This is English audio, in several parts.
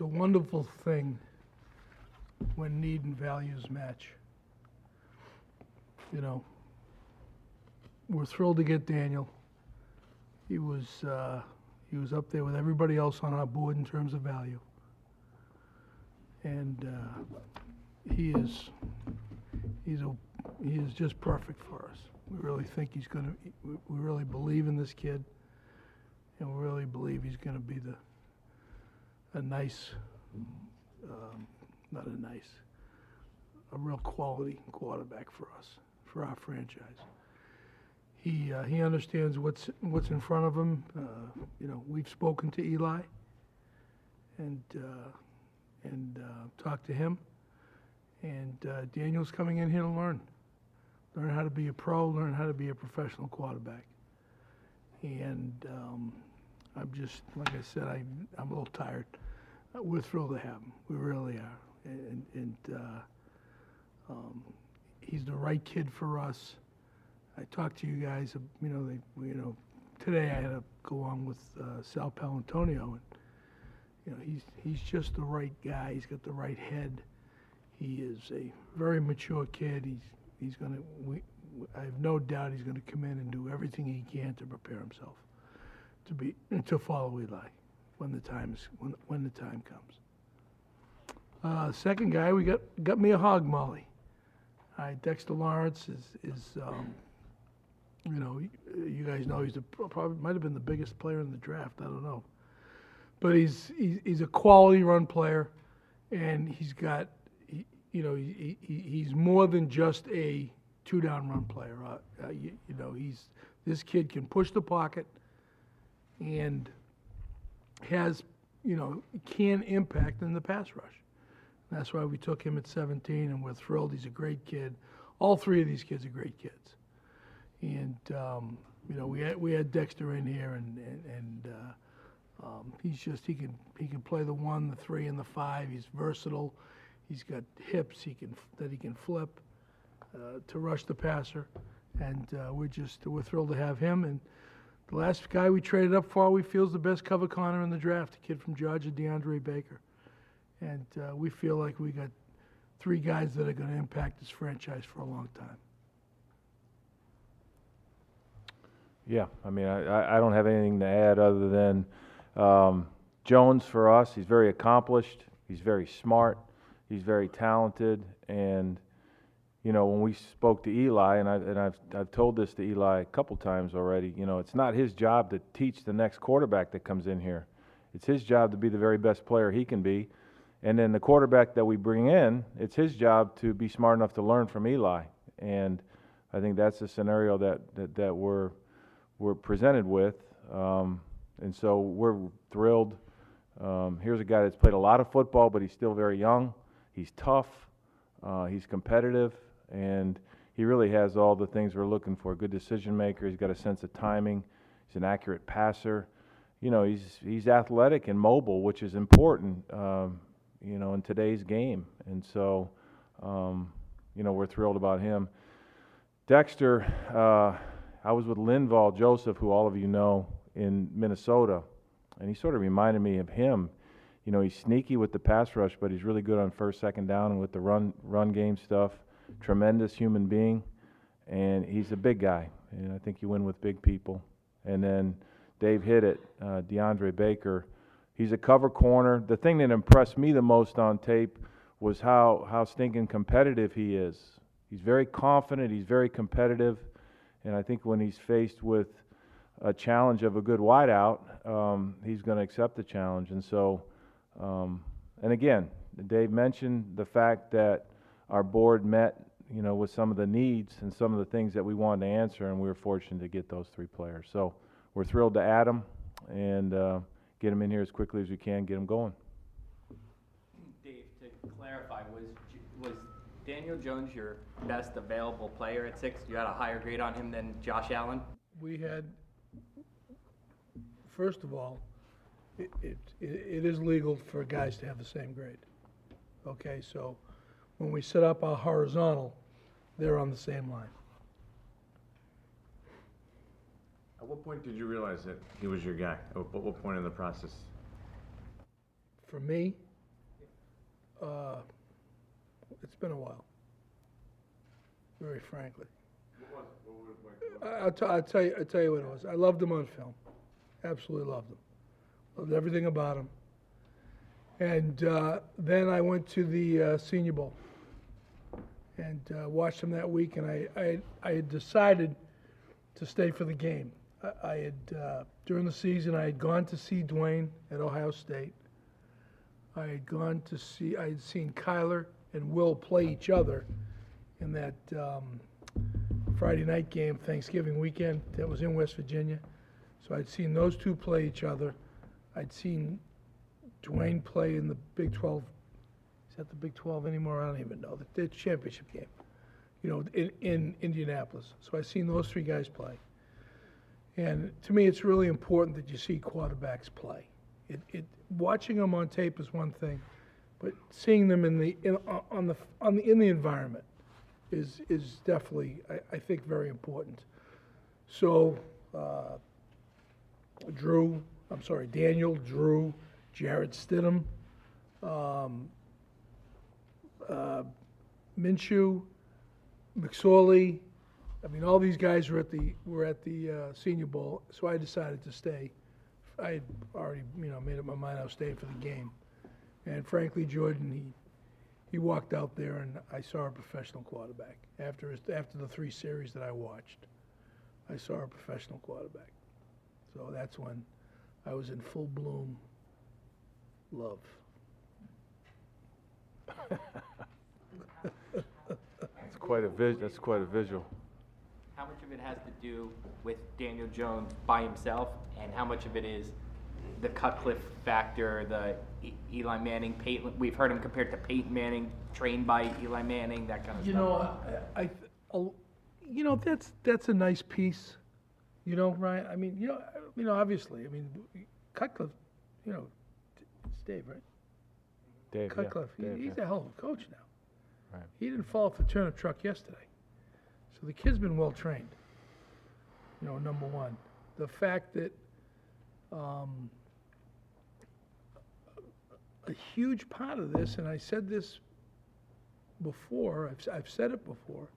it's a wonderful thing when need and values match. You know, we're thrilled to get Daniel. He was, uh, he was up there with everybody else on our board in terms of value. And, uh, he is, he's a, he is just perfect for us. We really think he's gonna, we, we really believe in this kid. And we really believe he's gonna be the, a nice, um, not a nice, a real quality quarterback for us, for our franchise. He, uh, he understands what's, what's in front of him. Uh, you know, we've spoken to Eli and, uh, and, uh, talked to him. And, uh, Daniel's coming in here to learn. Learn how to be a pro, learn how to be a professional quarterback. And, um, I'm just, like I said, I, I'm a little tired. Uh, We're thrilled to have him. We really are. And, and, uh, um, he's the right kid for us. I talked to you guys, you know, they, you know, today I had to go on with, uh, Sal Paolantonio and, you know, he's, he's just the right guy. He's got the right head. He is a very mature kid. He's, he's gonna, we, I have no doubt he's gonna come in and do everything he can to prepare himself to be, to follow Eli when the time is, when, when the time comes. Uh, second guy, we got, got me a hog molly. All right, Dexter Lawrence is, is, um, you know, you guys know he's probably, might have been the biggest player in the draft, I don't know. But he's, he's, he's a quality run player, and he's got, he, you know, he, he, he's more than just a two-down run player. Uh, uh, you, you know, he's, this kid can push the pocket and has, you know, can impact in the pass rush. That's why we took him at 17, and we're thrilled. He's a great kid. All three of these kids are great kids. And, um, you know, we had, we had Dexter in here, and, and, and uh, um, he's just, he can, he can play the one, the three, and the five. He's versatile. He's got hips he can, that he can flip uh, to rush the passer. And uh, we're just, we're thrilled to have him. And the last guy we traded up for, we feel is the best cover corner in the draft, a kid from Georgia, DeAndre Baker. And uh, we feel like we got three guys that are going to impact this franchise for a long time. Yeah, I mean, I, I- don't have anything to add other than um, Jones for us. He's very accomplished. He's very smart. He's very talented. And you know, when we spoke to Eli, and I and I've I've told this to Eli a couple times already. You know, it's not his job to teach the next quarterback that comes in here. It's his job to be the very best player he can be. And then the quarterback that we bring in, it's his job to be smart enough to learn from Eli. And I think that's the scenario that, that, that we're, we're presented with. Um, and so we're thrilled. Um, here's a guy that's played a lot of football, but he's still very young. He's tough. Uh, he's competitive. And he really has all the things we're looking for. Good decision maker. He's got a sense of timing. He's an accurate passer. You know, he's, he's athletic and mobile, which is important. Um, you know, in today's game. And so, um, you know, we're thrilled about him. Dexter, uh, I was with Linval Joseph, who all of you know, in Minnesota, and he sort of reminded me of him. You know, he's sneaky with the pass rush, but he's really good on first, second down, and with the run run game stuff. Tremendous human being, and he's a big guy, and I think you win with big people. And then Dave hit it, uh, DeAndre Baker. He's a cover corner. The thing that impressed me the most on tape was how, how stinking competitive he is. He's very confident, he's very competitive, and I think when he's faced with a challenge of a good wideout, um, he's going to accept the challenge. And so, um, and again, Dave mentioned the fact that our board met, you know, with some of the needs and some of the things that we wanted to answer, and we were fortunate to get those three players. So we're thrilled to add them and uh, get them in here as quickly as we can, get them going. Dave, to clarify, was, was Daniel Jones your best available player at six? You had a higher grade on him than Josh Allen? We had, first of all, it, it, it is legal for guys to have the same grade. Okay, so when we set up our horizontal, they're on the same line. At what point did you realize that he was your guy? At what, what point in the process? For me, uh, it's been a while. Very frankly. I- I'll, t- I'll tell you, I'll tell you what it was. I loved him on film. Absolutely loved him. Loved everything about him. And uh, then I went to the uh, Senior Bowl and uh, watched him that week. And I, I, I had decided to stay for the game. I, I had uh, during the season I had gone to see Dwayne at Ohio State. I had gone to see. I had seen Kyler and Will play each other in that um, Friday night game, Thanksgiving weekend, that was in West Virginia. So I'd seen those two play each other. I'd seen Dwayne play in the Big 12. That the Big 12 anymore? I don't even know. The, the championship game, you know, in, in Indianapolis. So I've seen those three guys play. And to me, it's really important that you see quarterbacks play. It, it, watching them on tape is one thing, but seeing them in the, in, on the, on the, in the environment is, is definitely, I, I think, very important. So, uh, Drew, I'm sorry, Daniel, Drew, Jarrett Stidham, um, uh, Minshew, McSorley. I mean, all these guys were at the were at the uh, Senior Bowl, so I decided to stay. I had already, you know, made up my mind I was staying for the game. And frankly, Jordan, he he walked out there, and I saw a professional quarterback after his, after the three series that I watched. I saw a professional quarterback. So that's when I was in full bloom love. It's quite a vis, that's quite a visual. How much of it has to do with Daniel Jones by himself, and how much of it is the Cutcliffe factor, the E- Eli Manning, Peyton? We've heard him compared to Peyton Manning, trained by Eli Manning, that kind of You stuff. know, I, I, I'll- you know, that's, that's a nice piece, you know, Ryan, I mean, you know, you know, obviously, I mean, Cutcliffe, you know, it's Dave, right? Dave, yeah. Cutcliffe, he- Dave, he's yeah. a hell of a coach now. Right. He didn't fall off the turnip truck yesterday. So the kid's been well-trained, you know, number one. The fact that, um, a huge part of this, and I said this before, I've, I've said it before,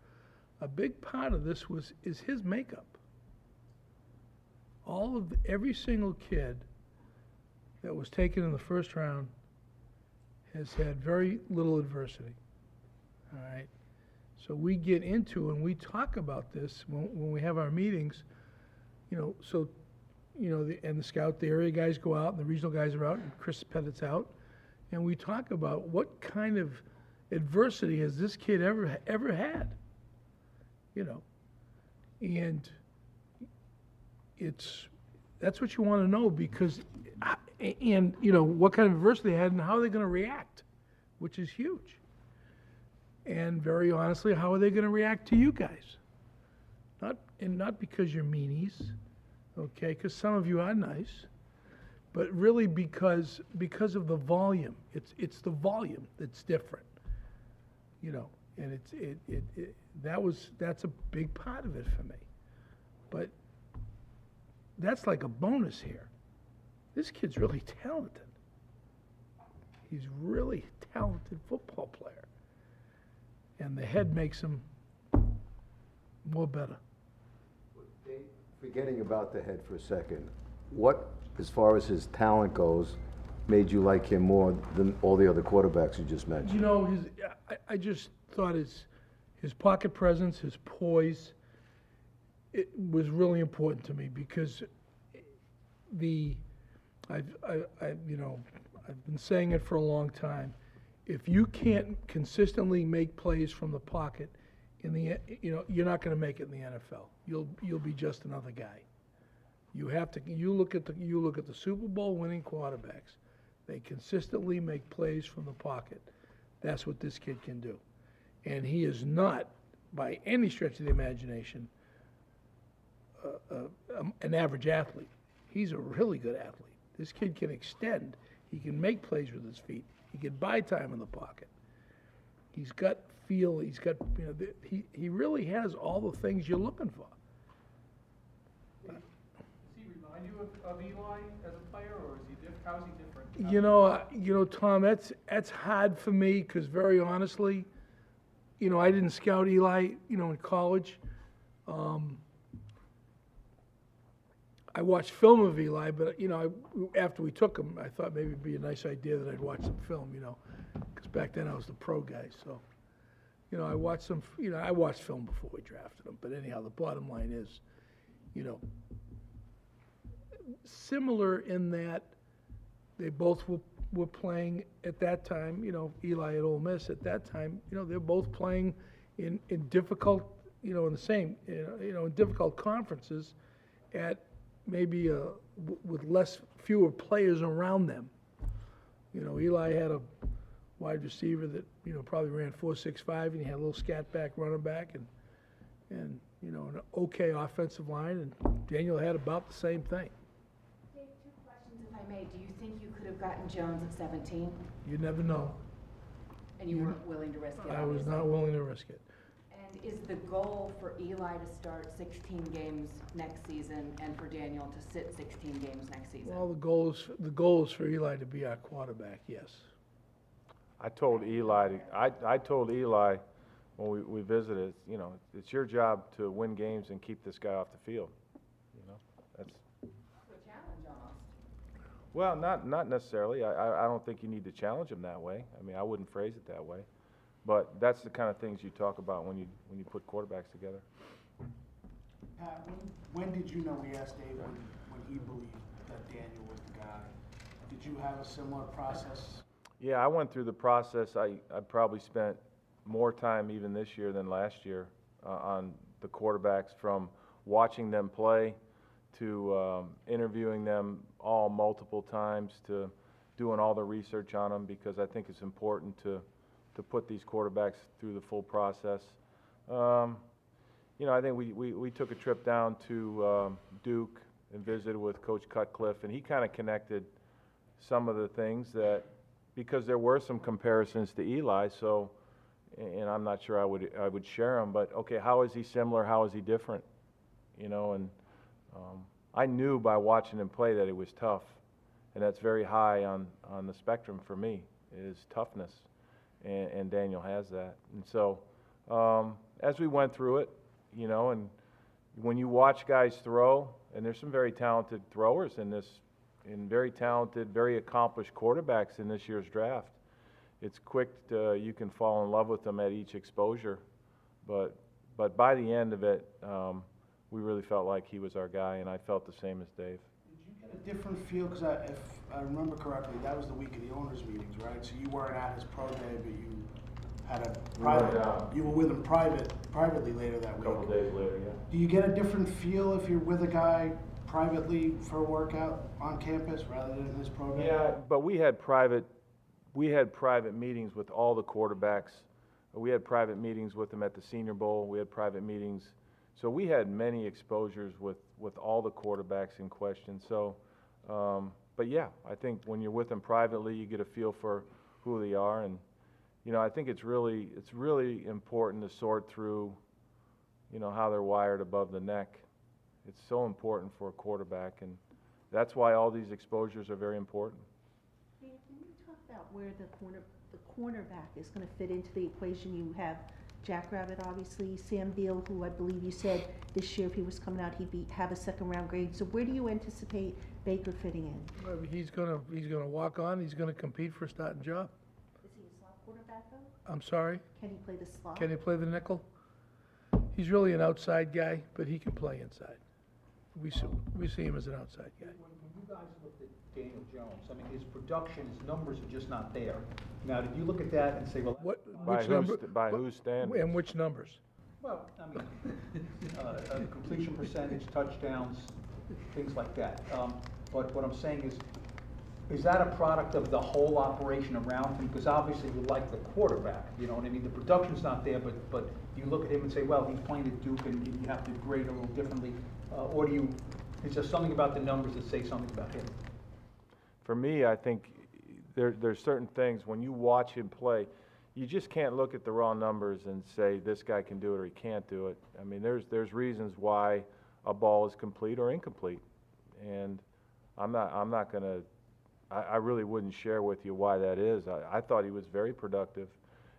a big part of this was, is his makeup. All of, every single kid that was taken in the first round has had very little adversity. All right? So we get into and we talk about this when, when we have our meetings, you know, so, you know, the, and the scout, the area guys go out and the regional guys are out and Chris Pettit's out. And we talk about what kind of adversity has this kid ever, ever had? You know? And it's, that's what you want to know because, and, you know, what kind of adversity they had and how they're going to react, which is huge. And very honestly, how are they going to react to you guys? Not, and not because you're meanies, okay, because some of you are nice, but really because, because of the volume. It's, it's the volume that's different, you know, and it's, it, it, it, that was, that's a big part of it for me. But that's like a bonus here. This kid's really talented. He's really talented football player. And the head makes him more better. Forgetting about the head for a second, what, as far as his talent goes, made you like him more than all the other quarterbacks you just mentioned? You know, his, I, I just thought his, his pocket presence, his poise, it was really important to me because the, I've, I, I, you know, I've been saying it for a long time. If you can't consistently make plays from the pocket in the, you know, you're not gonna make it in the NFL. You'll, you'll be just another guy. You have to, you look at the, you look at the Super Bowl winning quarterbacks. They consistently make plays from the pocket. That's what this kid can do. And he is not, by any stretch of the imagination, uh, uh, um, an average athlete. He's a really good athlete. This kid can extend. He can make plays with his feet. He can buy time in the pocket. He's got feel. He's got, you know, the, he, he really has all the things you're looking for. Does he remind you of, of Eli as a player, or is he diff, how is he different? You know, uh, you know, Tom, that's, that's hard for me, because very honestly, you know, I didn't scout Eli, you know, in college. Um, I watched film of Eli, but, you know, I, after we took him, I thought maybe it'd be a nice idea that I'd watch some film, you know, because back then I was the pro guy, so. You know, I watched some, you know, I watched film before we drafted him, but anyhow, the bottom line is, you know, similar in that they both were, were playing at that time, you know, Eli at Ole Miss at that time, you know, they're both playing in, in difficult, you know, in the same, you know, in difficult conferences at maybe uh w with less, fewer players around them. You know, Eli had a wide receiver that, you know, probably ran four, six, five, and he had a little scat back running back and, and, you know, an okay offensive line, and Daniel had about the same thing. Dave, two questions if I may. Do you think you could have gotten Jones at 17? You never know. And you weren't willing to risk it, I was not willing to risk it. And is the goal for Eli to start 16 games next season and for Daniel to sit 16 games next season? Well, the goal is, the goal is for Eli to be our quarterback, yes. I told Eli, to- I, I told Eli when we, we visited, you know, it's your job to win games and keep this guy off the field. You know, that's, A challenge almost. well, not, not necessarily. I, I, I don't think you need to challenge him that way. I mean, I wouldn't phrase it that way. But that's the kind of things you talk about when you, when you put quarterbacks together. Pat, when, when did you know, we asked Dave when, when he believed that Daniel was the guy? Did you have a similar process? Yeah, I went through the process. I, I probably spent more time even this year than last year uh, on the quarterbacks from watching them play to um, interviewing them all multiple times to doing all the research on them because I think it's important to, to put these quarterbacks through the full process. Um, you know, I think we, we, we took a trip down to um, Duke and visited with Coach Cutcliffe, and he kind of connected some of the things that because there were some comparisons to Eli, so, and I'm not sure I would, I would share them, but, okay, how is he similar, how is he different? You know, and, um, I knew by watching him play that he was tough, and that's very high on, on the spectrum for me, is toughness, and, and Daniel has that. And so, um, as we went through it, you know, and when you watch guys throw, and there's some very talented throwers in this and very talented, very accomplished quarterbacks in this year's draft. It's quick to, you can fall in love with them at each exposure, but but by the end of it, um, we really felt like he was our guy, and I felt the same as Dave. Did you get a different feel, because I, if I remember correctly, that was the week of the owners' meetings, right? So you weren't at his pro day, but you had a private, down. you were with him private, privately later that A week. couple days later, yeah. Do you get a different feel if you're with a guy privately for a workout on campus rather than his pro day? Yeah, but we had private, we had private meetings with all the quarterbacks. We had private meetings with them at the Senior Bowl. We had private meetings. So we had many exposures with, with all the quarterbacks in question. So, um, but yeah, I think when you're with them privately, you get a feel for who they are. And, you know, I think it's really, it's really important to sort through, you know, how they're wired above the neck. It's so important for a quarterback, and that's why all these exposures are very important. Can you talk about where the corner, the cornerback is gonna fit into the equation? You have Jack Rabbit, obviously, Sam Beal, who I believe you said this year if he was coming out, he'd be, have a second round grade. So where do you anticipate Baker fitting in? Well, He's gonna, he's gonna walk on, he's gonna compete for a starting job. Is he a slot quarterback though? I'm sorry, Can he play the slot? can he play the nickel? He's really an outside guy, but he can play inside. We see, we see him as an outside guy. When, when you guys looked at Daniel Jones, I mean, his production, his numbers are just not there. Now, did you look at that and say, well, What, By which whose, number? by whose standards? And which numbers? well, I mean, uh, uh, completion percentage, touchdowns, things like that. Um, but what I'm saying is, is that a product of the whole operation around him? Because obviously you like the quarterback, you know what I mean? The production's not there, but, but you look at him and say, well, he's playing at Duke and you have to grade a little differently. Uh, or do you, is there something about the numbers that say something about him? For me, I think there, there's certain things, when you watch him play, you just can't look at the raw numbers and say, this guy can do it or he can't do it. I mean, there's, there's reasons why a ball is complete or incomplete. And I'm not, I'm not gonna, I, I really wouldn't share with you why that is. I, I thought he was very productive,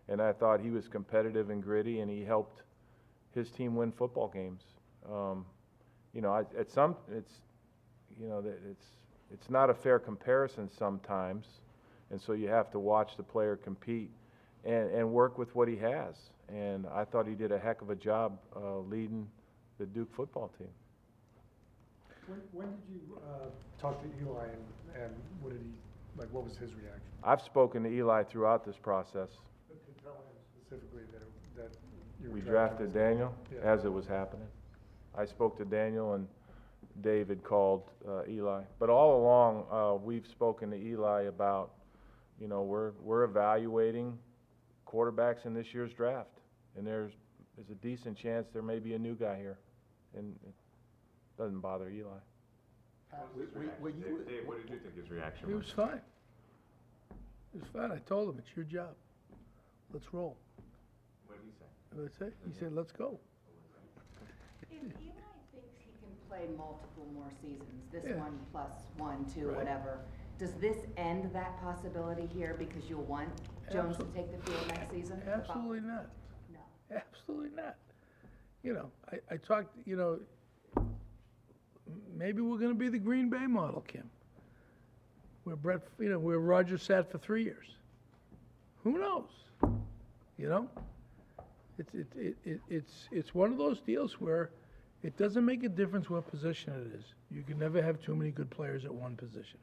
and I thought he was competitive and gritty, and he helped his team win football games. Um, you know, I, at some, it's, you know, it's, it's not a fair comparison sometimes, and so you have to watch the player compete and, and work with what he has. And I thought he did a heck of a job uh, leading the Duke football team. When, when did you, uh, talk to Eli and, and what did he, like, what was his reaction? I've spoken to Eli throughout this process. To tell him specifically that, it- that you were We drafted? Daniel Yeah. as it was happening. I spoke to Daniel and David called uh, Eli. But all along, uh, we've spoken to Eli about, you know, we're, we're evaluating quarterbacks in this year's draft. And there's, there's a decent chance there may be a new guy here. And it doesn't bother Eli. Dave, what did you think his reaction He was? was fine. He was fine. I told him, it's your job. Let's roll. What did he say? What did I say? He said, let's go. If Eli thinks he can play multiple more seasons, this Yeah. one plus one, two, Right. whatever, does this end that possibility here because you'll want Jones to Absol- take the field next season? Absolutely not. No. Absolutely not. You know, I, I talked, you know, maybe we're gonna be the Green Bay model, Kim. Where Brett, you know, where Roger sat for three years. Who knows? You know? It's, it, it, it, it's, it's one of those deals where it doesn't make a difference what position it is. You can never have too many good players at one position.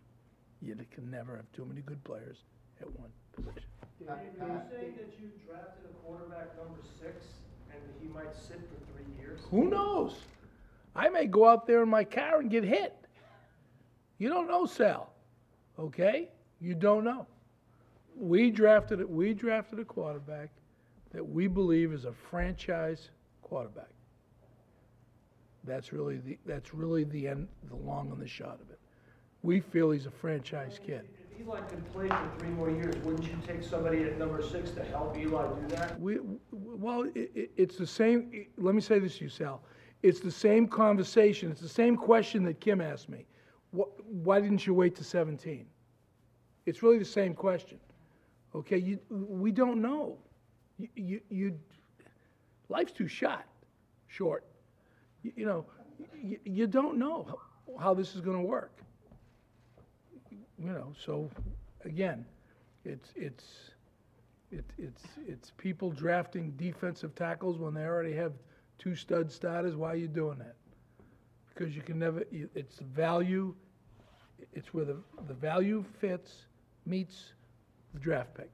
You can never have too many good players at one position. Are you saying that you drafted a quarterback number six and he might sit for three years? Who knows? I may go out there in my car and get hit. You don't know, Sal. Okay? You don't know. We drafted. We drafted a quarterback that we believe is a franchise quarterback. That's really the that's really the end, the long and the shot of it. We feel he's a franchise kid. Eli can play for three more years, wouldn't you take somebody at number six to help Eli do that? We, well, i i it's the same, let me say this to you, Sal. It's the same conversation, it's the same question that Kim asked me. Wh- Why didn't you wait to seventeen? It's really the same question. Okay, you, we don't know. You, you, you, life's too short, short. You, you know, you, you don't know how, this is gonna work. You know, so, again, it's, it's, it, it's, it's people drafting defensive tackles when they already have two stud starters. Why are you doing that? Because you can never, it's the value, it's where the, the value fits, meets the draft pick.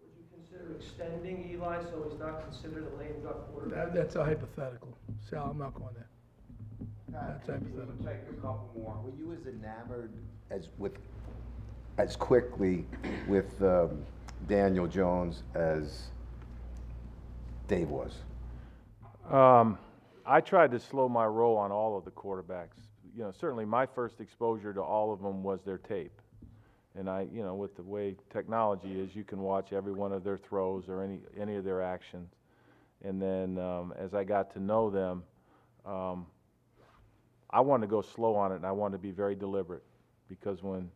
Would you consider extending Eli so he's not considered a lame duck quarterback? That, that's a hypothetical. Sal, I'm not going there. That's Pat, hypothetical. Take a couple more. Were you as enamored as with, as quickly with um, Daniel Jones as Dave was? Um, I tried to slow my roll on all of the quarterbacks. You know, certainly my first exposure to all of them was their tape. And I, you know, with the way technology is, you can watch every one of their throws or any, any of their actions. And then um, as I got to know them, um, I wanted to go slow on it and I wanted to be very deliberate. Because when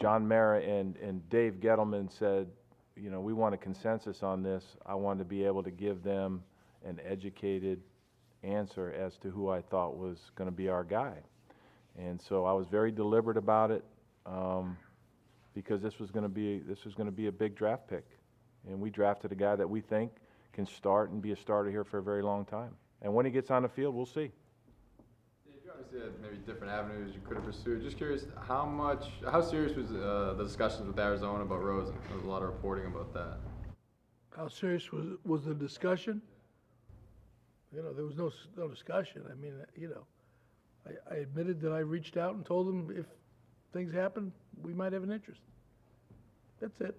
John Mara and, and Dave Gettleman said, you know, we want a consensus on this, I wanted to be able to give them an educated answer as to who I thought was going to be our guy. And so I was very deliberate about it um, because this was going to be this was going to be a big draft pick, and we drafted a guy that we think can start and be a starter here for a very long time. And when he gets on the field, we'll see. Dave, you obviously had maybe different avenues you could have pursued. Just curious, how much, how serious was uh, the discussions with Arizona about Rosen? There was a lot of reporting about that. How serious was, was the discussion? You know, there was no, no discussion. I mean, uh, you know, I, I admitted that I reached out and told them if things happen, we might have an interest. That's it.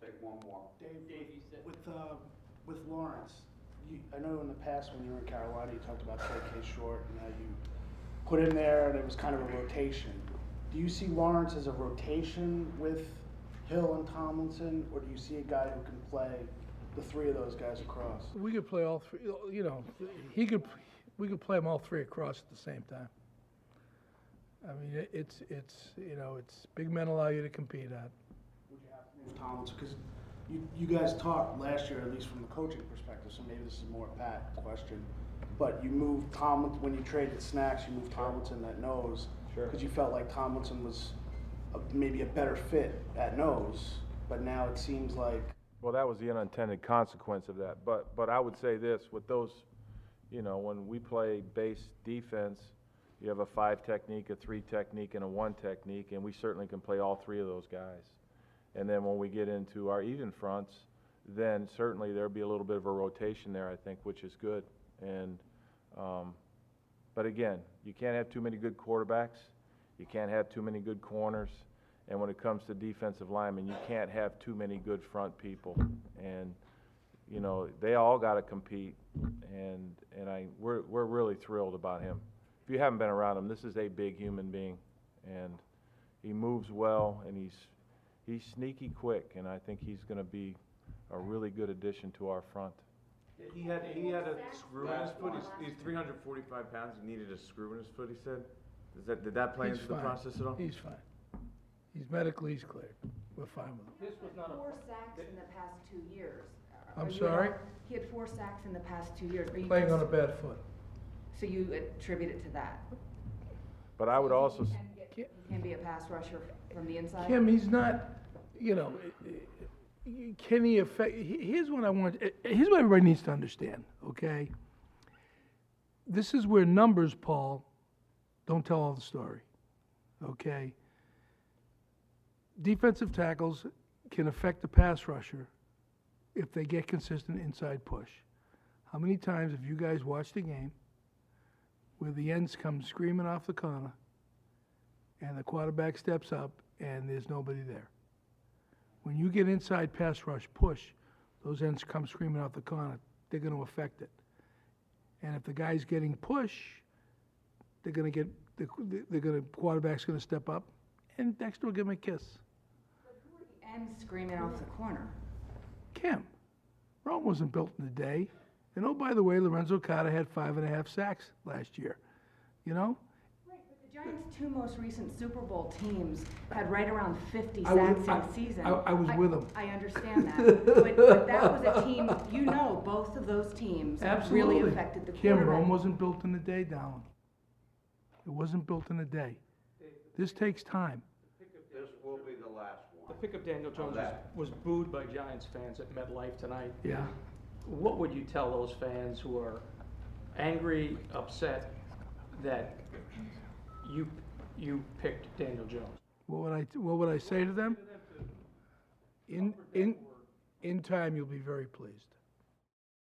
Take one more. Dave, Dave, with, uh, with Lawrence, you, I know in the past when you were in Carolina, you talked about Trey K. Short and how you put in there and it was kind of a rotation. Do you see Lawrence as a rotation with Hill and Tomlinson, or do you see a guy who can play the three of those guys across? We could play all three, you know, he could, we could play them all three across at the same time. I mean, it's, it's, you know, it's, big men allow you to compete at. Would you have to move Tomlinson, because you, you guys talked last year, at least from the coaching perspective, so maybe this is more a Pat question. But you moved Tomlinson, when you traded Snacks, you moved Tomlinson at nose. Sure. Because you felt like Tomlinson was a- maybe a better fit at nose, but now it seems like Well, that was the unintended consequence of that, but, but I would say this, with those, you know, when we play base defense, you have a five technique, a three technique, and a one technique, and we certainly can play all three of those guys. And then when we get into our even fronts, then certainly there'll be a little bit of a rotation there, I think, which is good. And, um, but again, you can't have too many good quarterbacks, you can't have too many good corners, and when it comes to defensive linemen, you can't have too many good front people. And, you know, they all gotta compete, and, and I, we're, we're really thrilled about him. If you haven't been around him, this is a big human being, and he moves well, and he's, he's sneaky quick, and I think he's gonna be a really good addition to our front. He had, he had a screw in his foot, he's, he's three hundred forty-five pounds, he needed a screw in his foot, he said. Is that, did that play He's into the fine. process at all? He's fine. He's medically, he's cleared. We're fine with him. This was not a. Four sacks in the past two years. I'm Are you sorry? all- He had four sacks in the past two years. Are you Playing on a bad foot. So you attribute it to that? But I would also, s- can can be a pass rusher from the inside? Kim, he's not, you know, can he affect, he- here's what I want, here's what everybody needs to understand, okay? This is where numbers, Paul, don't tell all the story, okay? Defensive tackles can affect the pass rusher if they get consistent inside push. How many times have you guys watched a game where the ends come screaming off the corner and the quarterback steps up and there's nobody there? When you get inside pass rush push, those ends come screaming off the corner, they're gonna affect it. And if the guy's getting push, they're gonna get, the- they're gonna, quarterback's gonna step up and Dexter will give him a kiss. And screaming off the corner. Kim, Rome wasn't built in a day. And oh, by the way, Lorenzo Carter had five and a half sacks last year. You know? Right, Giants' two most recent Super Bowl teams had right around fifty I sacks I- in a season. I- I was with 'em. I understand that, but, but that was a team, you know, both of those teams really affected the Kim, Rome wasn't built in a day, Dallin. It wasn't built in a day. This takes time. This will be the last one. The one. pick of Daniel Jones was, was booed by Giants fans at MetLife tonight. Yeah. What would you tell those fans who are angry, upset that you, you picked Daniel Jones? What would I, what would I say to them? In, in, in time, you'll be very pleased.